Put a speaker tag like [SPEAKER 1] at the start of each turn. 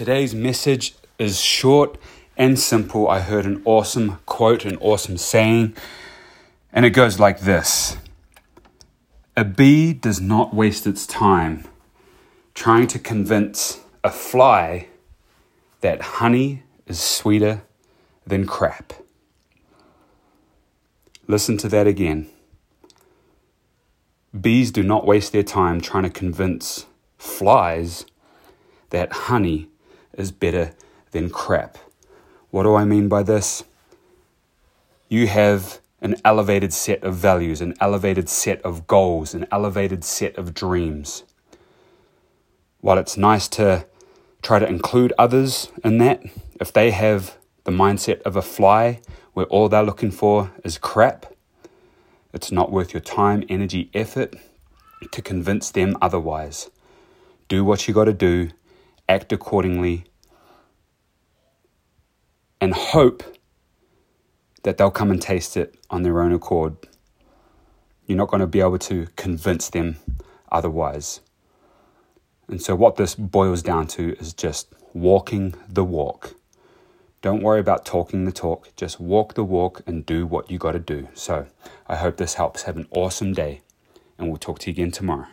[SPEAKER 1] Today's message is short and simple. I heard an awesome quote, an awesome saying, and it goes like this A bee does not waste its time trying to convince a fly that honey is sweeter than crap. Listen to that again. Bees do not waste their time trying to convince flies that honey is better than crap. What do I mean by this? You have an elevated set of values, an elevated set of goals, an elevated set of dreams. While it's nice to try to include others in that, if they have the mindset of a fly where all they're looking for is crap, it's not worth your time, energy, effort to convince them otherwise. Do what you got to do, act accordingly, and hope that they'll come and taste it on their own accord. You're not going to be able to convince them otherwise. And so, what this boils down to is just walking the walk. Don't worry about talking the talk, just walk the walk and do what you got to do. So, I hope this helps. Have an awesome day, and we'll talk to you again tomorrow.